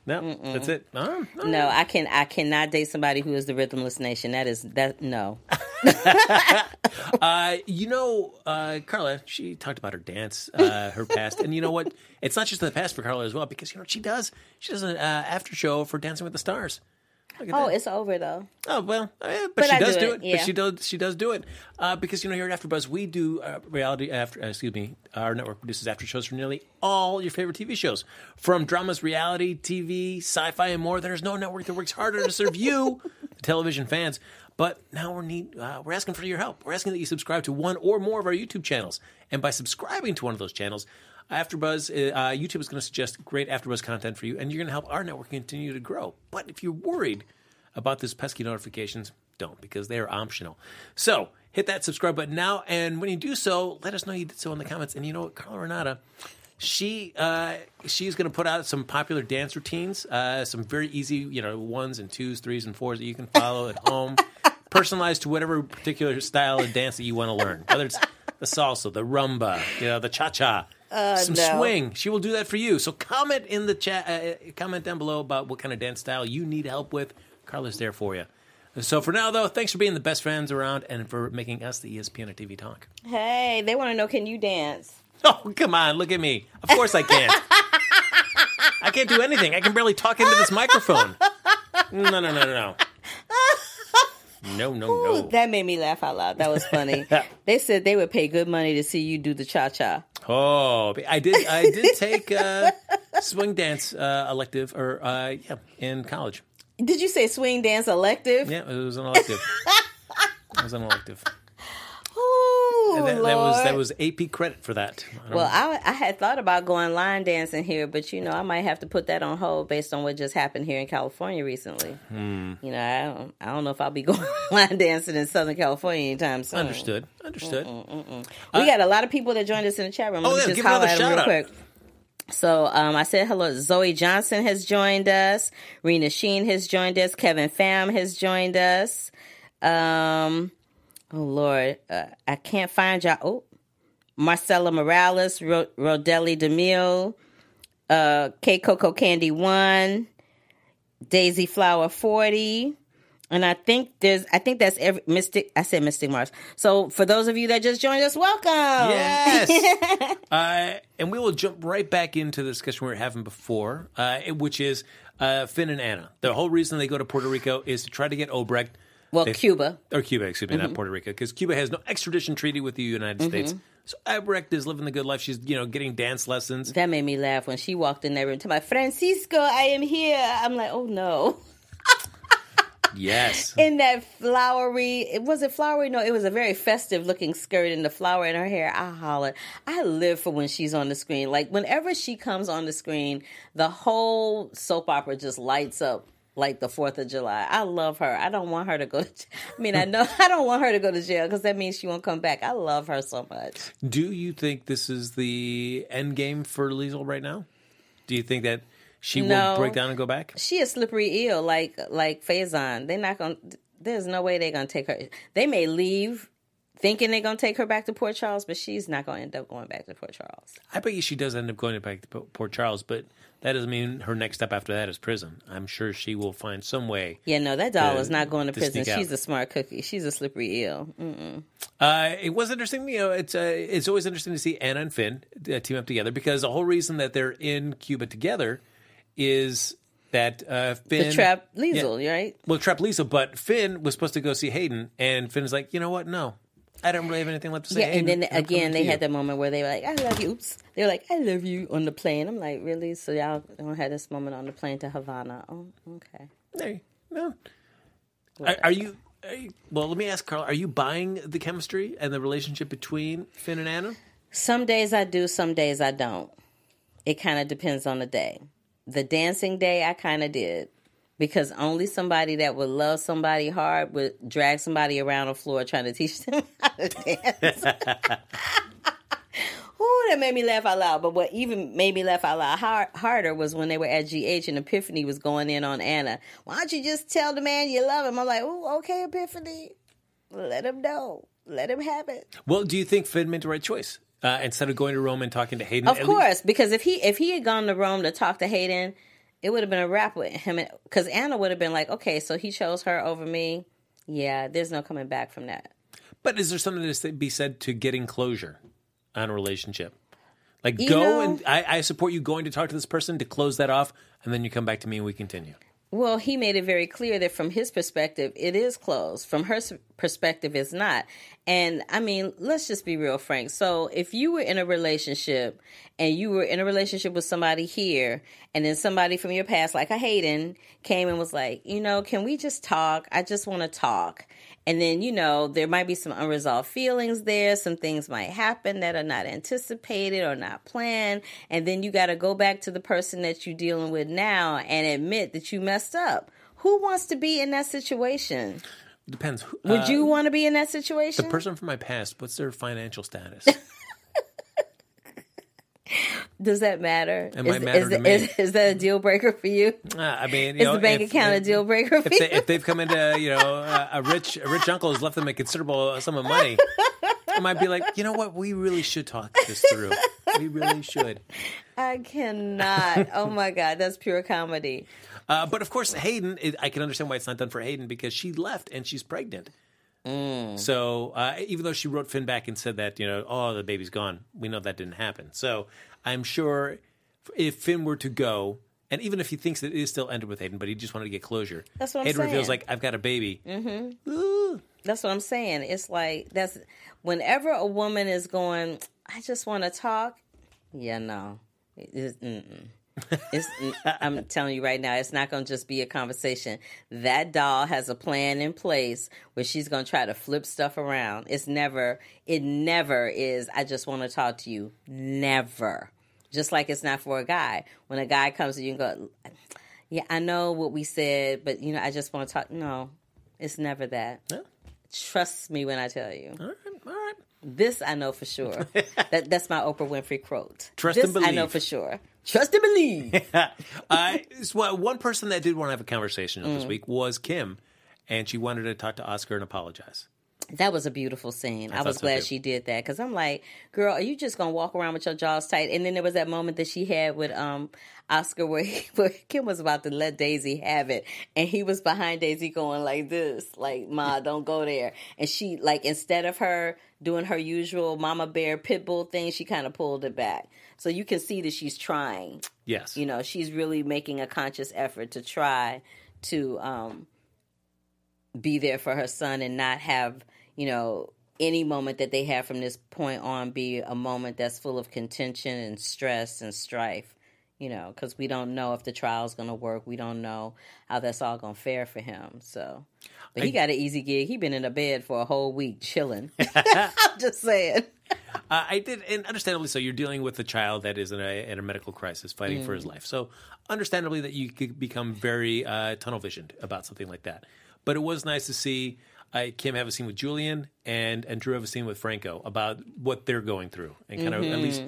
B: No, that's it. Oh, oh.
D: no. I can. I cannot date somebody who is the rhythmless nation. That is that. No.
B: Uh, you know, uh, Carla, she talked about her dance, uh, her past, and you know what? It's not just the past for Carla as well, because you know what she does. She does an uh, after show for Dancing with the Stars.
D: Oh, it's over though.
B: Oh well, but,
D: But
B: she
D: I
B: does
D: do
B: do
D: it,
B: it.
D: yeah.
B: But she does. She does do it uh, because you know here at AfterBuzz we do uh, reality after. Uh, excuse me, our network produces after shows for nearly all your favorite TV shows, from dramas, reality TV, sci-fi, and more. There's no network that works harder to serve you, the television fans. But now we're need uh, we're asking for your help. We're asking that you subscribe to one or more of our YouTube channels, and by subscribing to one of those channels. AfterBuzz, uh, uh, YouTube is going to suggest great AfterBuzz content for you, and you're going to help our network continue to grow. But if you're worried about this pesky notifications, don't because they are optional. So hit that subscribe button now, and when you do so, let us know you did so in the comments. And you know what, Carla Renata, she uh, she's going to put out some popular dance routines, uh, some very easy, you know, ones and twos, threes and fours that you can follow at home, personalized to whatever particular style of dance that you want to learn, whether it's the salsa, the rumba, you know, the cha cha. Some
D: no.
B: swing. She will do that for you. So comment in the chat, uh, comment down below about what kind of dance style you need help with. Carla's there for you. So for now, though, thanks for being the best friends around and for making us the ESPN of TV talk.
D: Hey, they want to know can you dance?
B: Oh, come on, look at me. Of course I can't. I can't do anything. I can barely talk into this microphone. No, no, no, no, no. No, no,
D: Ooh,
B: no.
D: that made me laugh out loud. That was funny. they said they would pay good money to see you do the cha cha.
B: Oh, I did. I did take uh, swing dance uh, elective, or uh, yeah, in college.
D: Did you say swing dance elective?
B: Yeah, it was an elective. it was an elective.
D: Ooh,
B: that, that was that was AP credit for that. I
D: Well. I, I had thought about going line dancing here, but you know, I might have to put that on hold based on what just happened here in California recently.
B: Hmm.
D: You know, I don't, I don't know if I'll be going line dancing in Southern California anytime soon.
B: understood. Understood.
D: We got a lot of people that joined us in the chat room.
B: Oh,
D: me
B: yeah,
D: just
B: give another
D: holler at them real
B: shout out.
D: quick. So um, I said hello. Zoe Johnson has joined us. Rena Sheen has joined us. Kevin Pham has joined us. Um, oh Lord, uh, I can't find y'all. Oh, Marcella Morales, Ro- Rodelli Demille, uh, K Coco Candy One, Daisy Flower Forty. And I think there's, I think that's every Mystic. I said Mystic Mars. So for those of you that just joined us, welcome.
B: Yes. uh, and we will jump right back into the discussion we were having before, uh, which is uh, Finn and Anna. The whole reason they go to Puerto Rico is to try to get Obrecht.
D: Well,
B: They-
D: Cuba.
B: Or Cuba, excuse me,
D: Mm-hmm.
B: not Puerto Rico, because Cuba has no extradition treaty with the United States. So Obrecht is living the good life. She's, you know, getting dance lessons.
D: That made me laugh when she walked in that room to my Francisco, I am here. I'm like, oh no.
B: Yes.
D: In that flowery, it was it flowery? No, it was a very festive looking skirt and the flower in her hair. I hollered. I live for when she's on the screen. Like whenever she comes on the screen, the whole soap opera just lights up like the Fourth of July. I love her. I don't want her to go. To, I mean, I know I don't want her to go to jail because that means she won't come back. I love her so much.
B: Do you think this is the end game for Liesl right now? Do you think that She
D: No.
B: will break down and go back.
D: She a slippery eel, like like Faison. They're not gonna. There's no way they're gonna take her. They may leave thinking they're gonna take her back to Port Charles, but she's not gonna end up going back to Port Charles.
B: I bet you she does end up going back to Port Charles, but that doesn't mean her next step after that is prison. I'm sure she will find some way.
D: Yeah, no, that doll
B: To-
D: is not going to
B: to
D: prison. She's a smart cookie. She's a slippery eel.
B: Uh, it was interesting, you know. It's uh, it's always interesting to see Anna and Finn uh, team up together because the whole reason that they're in Cuba together is that uh, Finn
D: The trap
B: Yeah.
D: Right?
B: Well, trap Lisa, but Finn was supposed to go see Hayden, and Finn's like, you know what? No, I don't really have anything left to say.
D: Yeah, and then
B: Hayden, I'm coming
D: again,
B: to
D: they
B: you."
D: had that moment where they were like, "I love you." Oops, they were like, "I love you" on the plane. I'm like, really? So y'all don't have this moment on the plane to Havana? Oh, okay.
B: Hey, no. Are, are you? Are you? Well, let me ask Carl. Are you buying the chemistry and the relationship between Finn and Anna?
D: Some days I do, some days I don't. It kind of depends on the day. The dancing day, I kind of did. Because only somebody that would love somebody hard would drag somebody around the floor trying to teach them how to dance. Ooh, that made me laugh out loud. But what even made me laugh out loud hard, harder was when they were at GH and Epiphany was going in on Anna. Why don't you just tell the man you love him? I'm like, ooh, okay, Epiphany. Let him know. Let him have it.
B: Well, do you think Finn made the right choice uh, instead of going to Rome and talking to Hayden?
D: Of course,
B: least-
D: because if he if he had gone to Rome to talk to Hayden, it would have been a wrap with him. Because Anna would have been like, okay, so he chose her over me. Yeah, there's no coming back from that.
B: But is there something to be said to getting closure on a relationship? Like
D: You
B: go
D: know-
B: and I, I support you going to talk to this person to close that off, and then you come back to me and we continue.
D: Well, he made it very clear that from his perspective, it is closed. From her perspective, it's not. And I mean, let's just be real frank. So, if you were in a relationship and you were in a relationship with somebody here, and then somebody from your past, like a Hayden, came and was like, you know, can we just talk? I just want to talk. And then, you know, there might be some unresolved feelings there. Some things might happen that are not anticipated or not planned. And then you got to go back to the person that you're dealing with now and admit that you messed up. Who wants to be in that situation?
B: Depends.
D: Would
B: Uh,
D: you want to be in that situation?
B: the person from my past? What's their financial status?
D: Does that matter?
B: It might
D: is,
B: matter
D: is,
B: to me.
D: is- is that a deal breaker for you?
B: Uh, I mean, you
D: Is
B: know,
D: the bank
B: if-
D: account a deal breaker for
B: If,
D: you?
B: they, if they've come into you know a, a rich a rich uncle has left them a considerable sum of money, I might be like, you know what, we really should talk this through. We really should.
D: I cannot. oh my God, that's pure comedy.
B: Uh, but of course, Hayden, it, I can understand why it's not done for Hayden because she left and she's pregnant.
D: Mm.
B: So uh, even though she wrote Finn back and said that you know, oh, the baby's gone, we know that didn't happen. So I'm sure if Finn were to go, and even if he thinks that it is still ended with Hayden, but he just wanted to get closure,
D: That's what I'm
B: Hayden reveals like, I've got a baby.
D: That's what I'm saying. It's like that's whenever a woman is going, I just want to talk. Yeah, no, it's, it's mm, I'm telling you right now, it's not going to just be a conversation. That doll has a plan in place where she's going to try to flip stuff around. It's never, it never is. I just want to talk to you. Never. Just like it's not for a guy. When a guy comes to you and go, yeah, I know what we said, but you know, I just want to talk. No, it's never that.
B: Yeah.
D: Trust me when I tell you.
B: All right, all right.
D: This I know for sure. that that's my Oprah Winfrey quote.
B: Trust
D: this
B: and
D: I know for sure. Trust and believe.
B: uh, so, one person that did want to have a conversation
D: Mm.
B: this week was Kim, and she wanted to talk to Oscar and apologize.
D: That was a beautiful scene. I,
B: thought
D: was glad she did that because I'm like, girl, are you just gonna walk around with your jaws tight? And then there was that moment that she had with um Oscar where, he, where Kim was about to let Daisy have it, and he was behind Daisy going like this, like Ma, don't go there. And she like instead of her doing her usual Mama Bear pit bull thing, she kind of pulled it back. So you can see that she's trying.
B: Yes.
D: you know she's really making a conscious effort to try to um be there for her son and not have you know any moment that they have from this point on be a moment that's full of contention and stress and strife you know because we don't know if the trial's going to work we don't know how that's all going to fare for him so but he got an easy gig he been in a bed for a whole week chilling i'm just saying
B: Uh, I did, and understandably so. You're dealing with a child that is in a, in a medical crisis, fighting for his
D: Mm.
B: life. So, understandably, that you could become very uh, tunnel visioned about something like that. But it was nice to see uh, Kim have a scene with Julian and and Drew have a scene with Franco about what they're going through, and kind of at least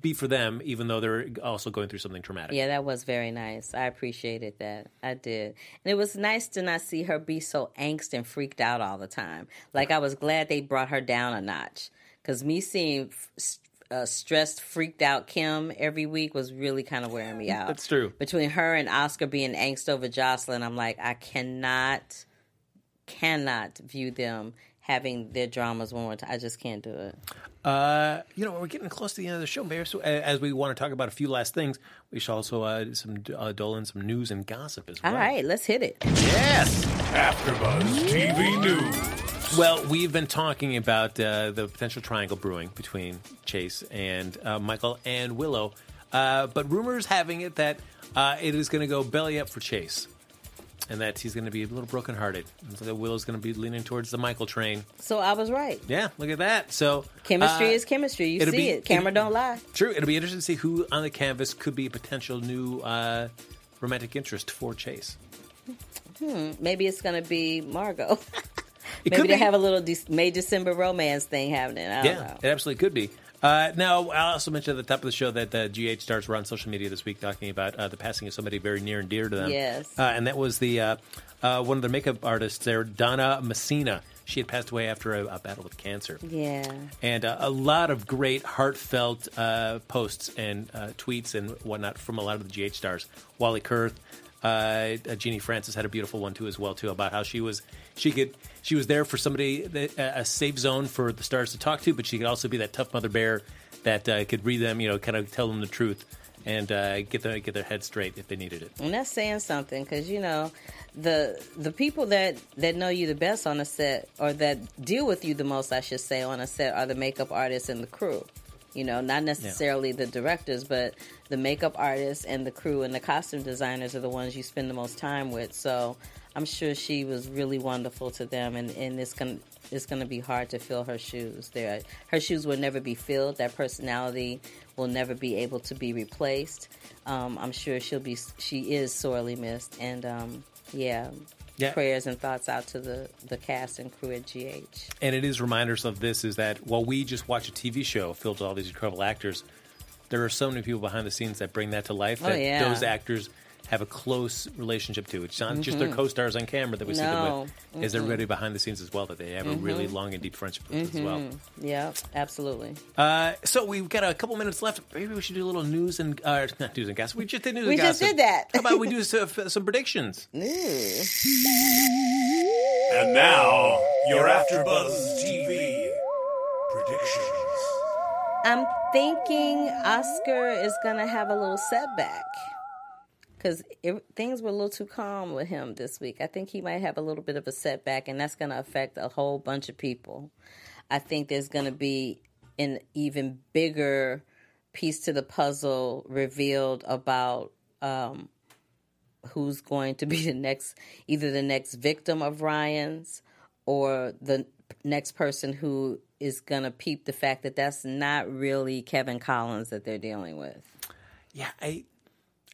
B: be for them, even though they're also going through something traumatic.
D: Yeah, that was very nice. I appreciated that. I did. And it was nice to not see her be so angst and freaked out all the time. Like, I was glad they brought her down a notch. Because me seeing uh, stressed, freaked out Kim every week was really kind of wearing me out.
B: That's true.
D: Between her and Oscar being angst over Jocelyn, I'm like, I cannot, cannot view them having their dramas one more time. I just can't do it.
B: Uh, you know, we're getting close to the end of the show, Mayor. So, uh, as we want to talk about a few last things, we should also uh, some uh, dole in some news and gossip as well.
D: All right, let's hit it.
B: Yes.
E: AfterBuzz TV News.
B: Well, we've been talking about uh, the potential triangle brewing between Chase and uh, Michael and Willow, uh, but rumors having it that uh, it is going to go belly up for Chase, and that he's going to be a little brokenhearted. So that Willow's going to be leaning towards the Michael train.
D: So I was right.
B: Yeah, look at that. So
D: Chemistry
B: uh,
D: is chemistry. You see
B: be-
D: it. Camera don't lie.
B: True. It'll be interesting to see who on the canvas could be a potential new uh, romantic interest for Chase.
D: Maybe it's gonna be
B: Margaux.
D: Maybe
B: could
D: they
B: be.
D: have a little de- May December romance thing happening. I don't
B: Yeah,
D: know.
B: it absolutely could be. Uh, now, I also mentioned at the top of the show that uh, GH stars were on social media this week talking about uh, the passing of somebody very near and dear to them.
D: Yes.
B: Uh, and that was the uh, uh, one of the makeup artists there, Donna Messina. She had passed away after a, a battle with cancer.
D: Yeah.
B: And uh, a lot of great, heartfelt uh, posts and uh, tweets and whatnot from a lot of the GH stars. Wally Kurth, uh, uh, Genie Francis had a beautiful one too, as well too, about how she was she could she was there for somebody that, a safe zone for the stars to talk to, but she could also be that tough mother bear that uh, could read them, you know, kind of tell them the truth and uh, get them get their head straight if they needed it.
D: And that's saying something because you know the the people that that know you the best on a set or that deal with you the most, I should say, on a set are the makeup artists and the crew. You know, not necessarily the directors, but the makeup artists and the crew and the costume designers are the ones you spend the most time with. So I'm sure she was really wonderful to them, and, and it's gonna it's gonna be hard to fill her shoes. There, her shoes will never be filled. That personality will never be able to be replaced. Um, I'm sure she'll be she is sorely missed, and um, yeah,
B: Yeah.
D: prayers and thoughts out to the the cast and crew at GH.
B: and it is reminders of this is that while we just watch a TV show filled with all these incredible actors, there are so many people behind the scenes that bring that to life
D: Oh,
B: that
D: yeah.
B: those actors have a close relationship to. It's not just their co-stars on camera that we see them
D: Mm-hmm. No.
B: with. Is everybody behind the scenes as well that they have a really
D: Mm-hmm.
B: long and deep friendship with as well.
D: Yeah, absolutely.
B: Uh, so we've got a couple minutes left. Maybe we should do a little news and uh, not news and gossip. We just did news
D: We
B: and
D: just
B: gossip.
D: did that.
B: How about we do some, some predictions?
E: And now, your AfterBuzz TV predictions.
D: I'm thinking Oscar is gonna have a little setback because things were a little too calm with him this week. I think he might have a little bit of a setback, and that's gonna affect a whole bunch of people. I think there's gonna be an even bigger piece to the puzzle revealed about um, who's going to be the next, either the next victim of Ryan's or the next person who is going to peep the fact that that's not really Kevin Collins that they're dealing with.
B: Yeah, I.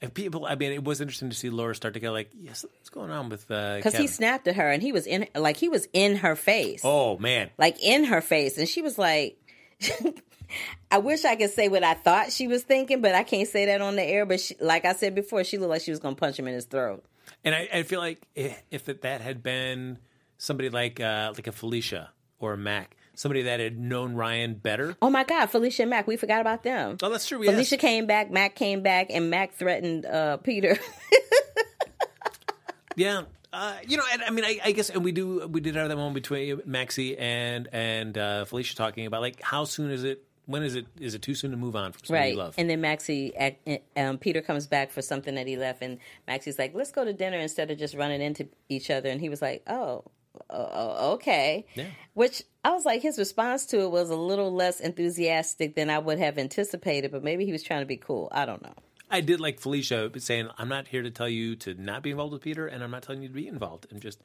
B: And people, I mean, it was interesting to see Laura start to go like, "Yes, what's going on with?" Because
D: Because he snapped at her and he was in, like, he was in her face.
B: Oh man,
D: Like, in her face. And she was like, I wish I could say what I thought she was thinking, but I can't say that on the air. But she, like I said before, she looked like she was going to punch him in his throat.
B: and I, I feel like if, if that had been somebody like uh, like a Felicia or a Mac, somebody that had known Ryan better.
D: Oh my God, Felicia and Mac, we forgot about them.
B: Oh, that's true. Yes.
D: Felicia came back, Mac came back, and Mac threatened uh, Peter.
B: Yeah. Uh, you know, and I mean, I, I guess, and we do, we did have that moment between Maxie and and uh, Felicia talking about like how soon is it? When is it? Is it too soon to move on from
D: right.
B: you love?
D: And then Maxie, um, Peter comes back for something that he left, and Maxie's like, let's go to dinner instead of just running into each other. And he was like, oh, Oh, oh okay.
B: Yeah.
D: Which I was like, his response to it was a little less enthusiastic than I would have anticipated, but maybe he was trying to be cool. I don't know.
B: I did like Felicia saying, "I'm not here to tell you to not be involved with Peter, and I'm not telling you to be involved." And just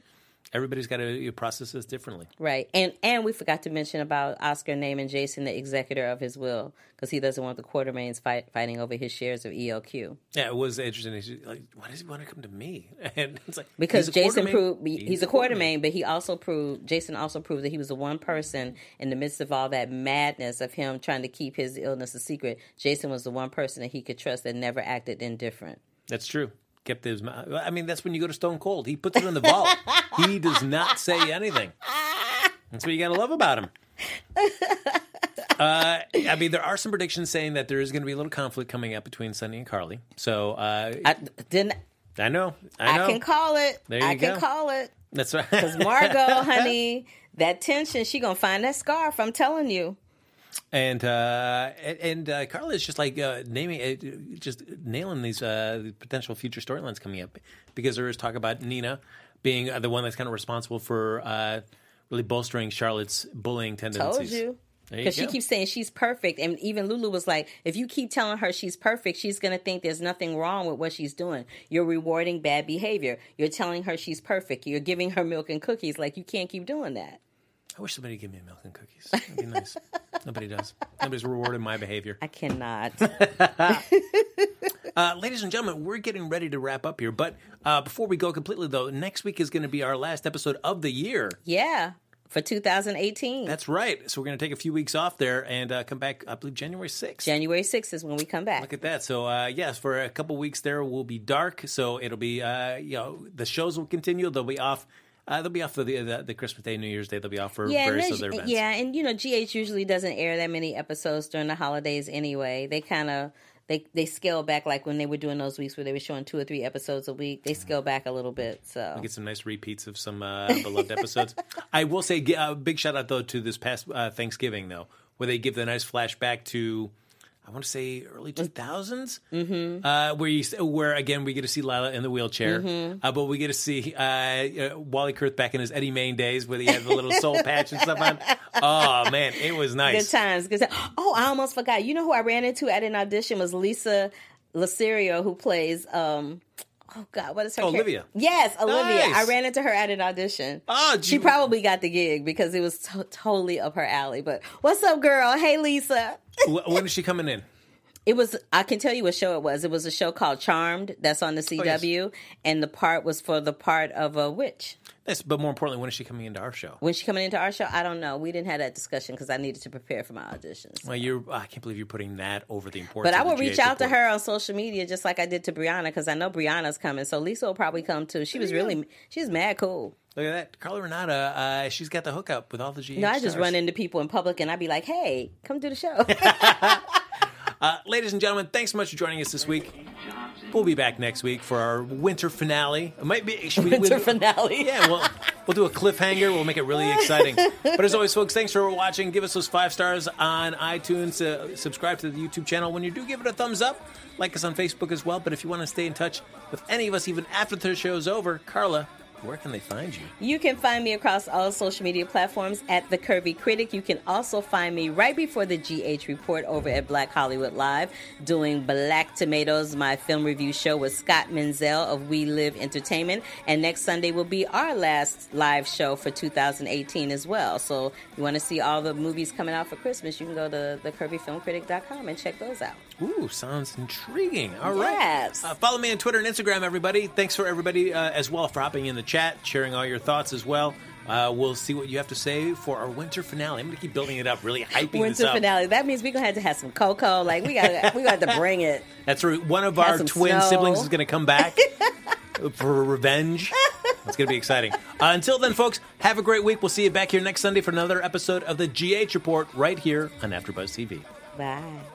B: Everybody's got to process this differently.
D: Right, and and we forgot to mention about Oscar naming Jason the executor of his will because he doesn't want the Quartermaines fight, fighting over his shares of ELQ.
B: Yeah, it was interesting. He's like, why does he want to come to me? And it's like
D: Because Jason proved he's, a Quartermaine, but he also proved Jason also proved that he was the one person in the midst of all that madness of him trying to keep his illness a secret. Jason was the one person that he could trust that never acted indifferent.
B: That's true. Kept his mouth. I mean, that's when you go to Stone Cold. He puts it in the vault. he does not say anything. That's what you got to love about him. Uh, I mean, there are some predictions saying that there is going to be a little conflict coming up between Sonny and Carly. So uh,
D: I didn't.
B: I know, I know.
D: I can call it.
B: There you
D: I can call it.
B: That's right.
D: Because Margaux, honey, that tension, she gonna find that scarf. I'm telling you.
B: And uh, and, uh, Carla is just like uh, naming, uh, just nailing these uh, potential future storylines coming up because there is talk about Nina being uh, the one that's kind of responsible for uh, really bolstering Charlotte's bullying tendencies.
D: Told you. Because she keeps saying she's perfect. And even Lulu was like, if you keep telling her she's perfect, she's going to think there's nothing wrong with what she's doing. You're rewarding bad behavior. You're telling her she's perfect. You're giving her milk and cookies. Like, you can't keep doing that.
B: I wish somebody would give me milk and cookies. That'd be nice. Nobody does. Nobody's rewarded my behavior.
D: I cannot.
B: Uh, ladies and gentlemen, we're getting ready to wrap up here. But uh, before we go completely, though, next week is going to be our last episode of the year.
D: yeah. For 2018.
B: That's right. So we're going to take a few weeks off there and uh, come back, I believe, January 6th.
D: January 6th is when we come back.
B: Look at that. So, uh, yes, for a couple weeks there, we'll be dark. So it'll be, uh, you know, the shows will continue. They'll be off. Uh, they'll be off for the, the the Christmas Day, New Year's Day. They'll be off for
D: yeah,
B: various other events.
D: yeah, and you know, GH usually doesn't air that many episodes during the holidays anyway. They kind of they they scale back like when they were doing those weeks where they were showing two or three episodes a week. They scale back a little bit. So
B: Get some nice repeats of some uh, beloved episodes. I will say, a uh, big shout out though to this past uh, Thanksgiving though, where they give the nice flashback to, I want to say early 2000s, mm-hmm. uh, where you where again we get to see Lila in the wheelchair,
D: Mm-hmm.
B: uh, but we get to see uh, uh, Wally Kurth back in his Eddie Maine days where he had the little soul patch and stuff on. Oh man, it was
D: good
B: nice.
D: times. Good times. Oh, I almost forgot. You know who I ran into at an audition was Lisa LoCicero, who plays. um Oh God, what is her?
B: Oh, Olivia.
D: Yes, Olivia.
B: Nice.
D: I ran into her at an audition.
B: Oh,
D: she
B: you-
D: probably got the gig because it was to- totally up her alley. But what's up, girl? Hey, Lisa.
B: Wh- when is she coming in?
D: It was. I can tell you what show it was. It was a show called Charmed. That's on the
B: Oh, yes.
D: CW, and the part was for the part of a witch.
B: Yes, but more importantly, when is she coming into our show?
D: When she coming into our show, I don't know. We didn't have that discussion because I needed to prepare for my auditions.
B: Well, you're. I can't believe you're putting that over the importance.
D: But I will reach out to her on social media just like I did to Brianna because I know Brianna's coming. So Lisa will probably come too. She was really, she's mad cool.
B: Look at that, Carla Renata. Uh, she's got the hookup with all the GH.
D: You know, I just
B: stars.
D: run into people in public and I'd be like, hey, come do the show.
B: Uh, ladies and gentlemen, thanks so much for joining us this week. We'll be back next week for our winter finale. It might be should we,
D: Winter
B: we'll-
D: finale.
B: Yeah, well, we'll do a cliffhanger. We'll make it really exciting. But as always, folks, thanks for watching. Give us those five stars on iTunes. Uh, subscribe to the YouTube channel. When you do, give it a thumbs up. Like us on Facebook as well. But if you want to stay in touch with any of us, even after the show's over, Carla, where can they find you?
D: You can find me across all social media platforms at The Curvy Critic. You can also find me right before the GH Report over at Black Hollywood Live doing Black Tomatoes, my film review show with Scott Menzel of We Live Entertainment. And next Sunday will be our last live show for 2018 as well. So if you want to see all the movies coming out for Christmas, you can go to thecurvyfilmcritic.com and check those out.
B: Ooh, sounds intriguing. All right.
D: Yes.
B: Uh, follow me on Twitter and Instagram, everybody. Thanks for everybody uh, as well for hopping in the chat, sharing all your thoughts as well. Uh, we'll see what you have to say for our winter finale. I'm going to keep building it up, really hyping this
D: Winter finale. That means we're gonna have to have some cocoa. Like we got, we got to bring it.
B: That's right. One of
D: Have
B: our twin
D: snow.
B: siblings is going to come back for revenge. It's going to be exciting. Uh, until then, folks, have a great week. We'll see you back here next Sunday for another episode of the GH Report right here on AfterBuzz TV.
D: Bye.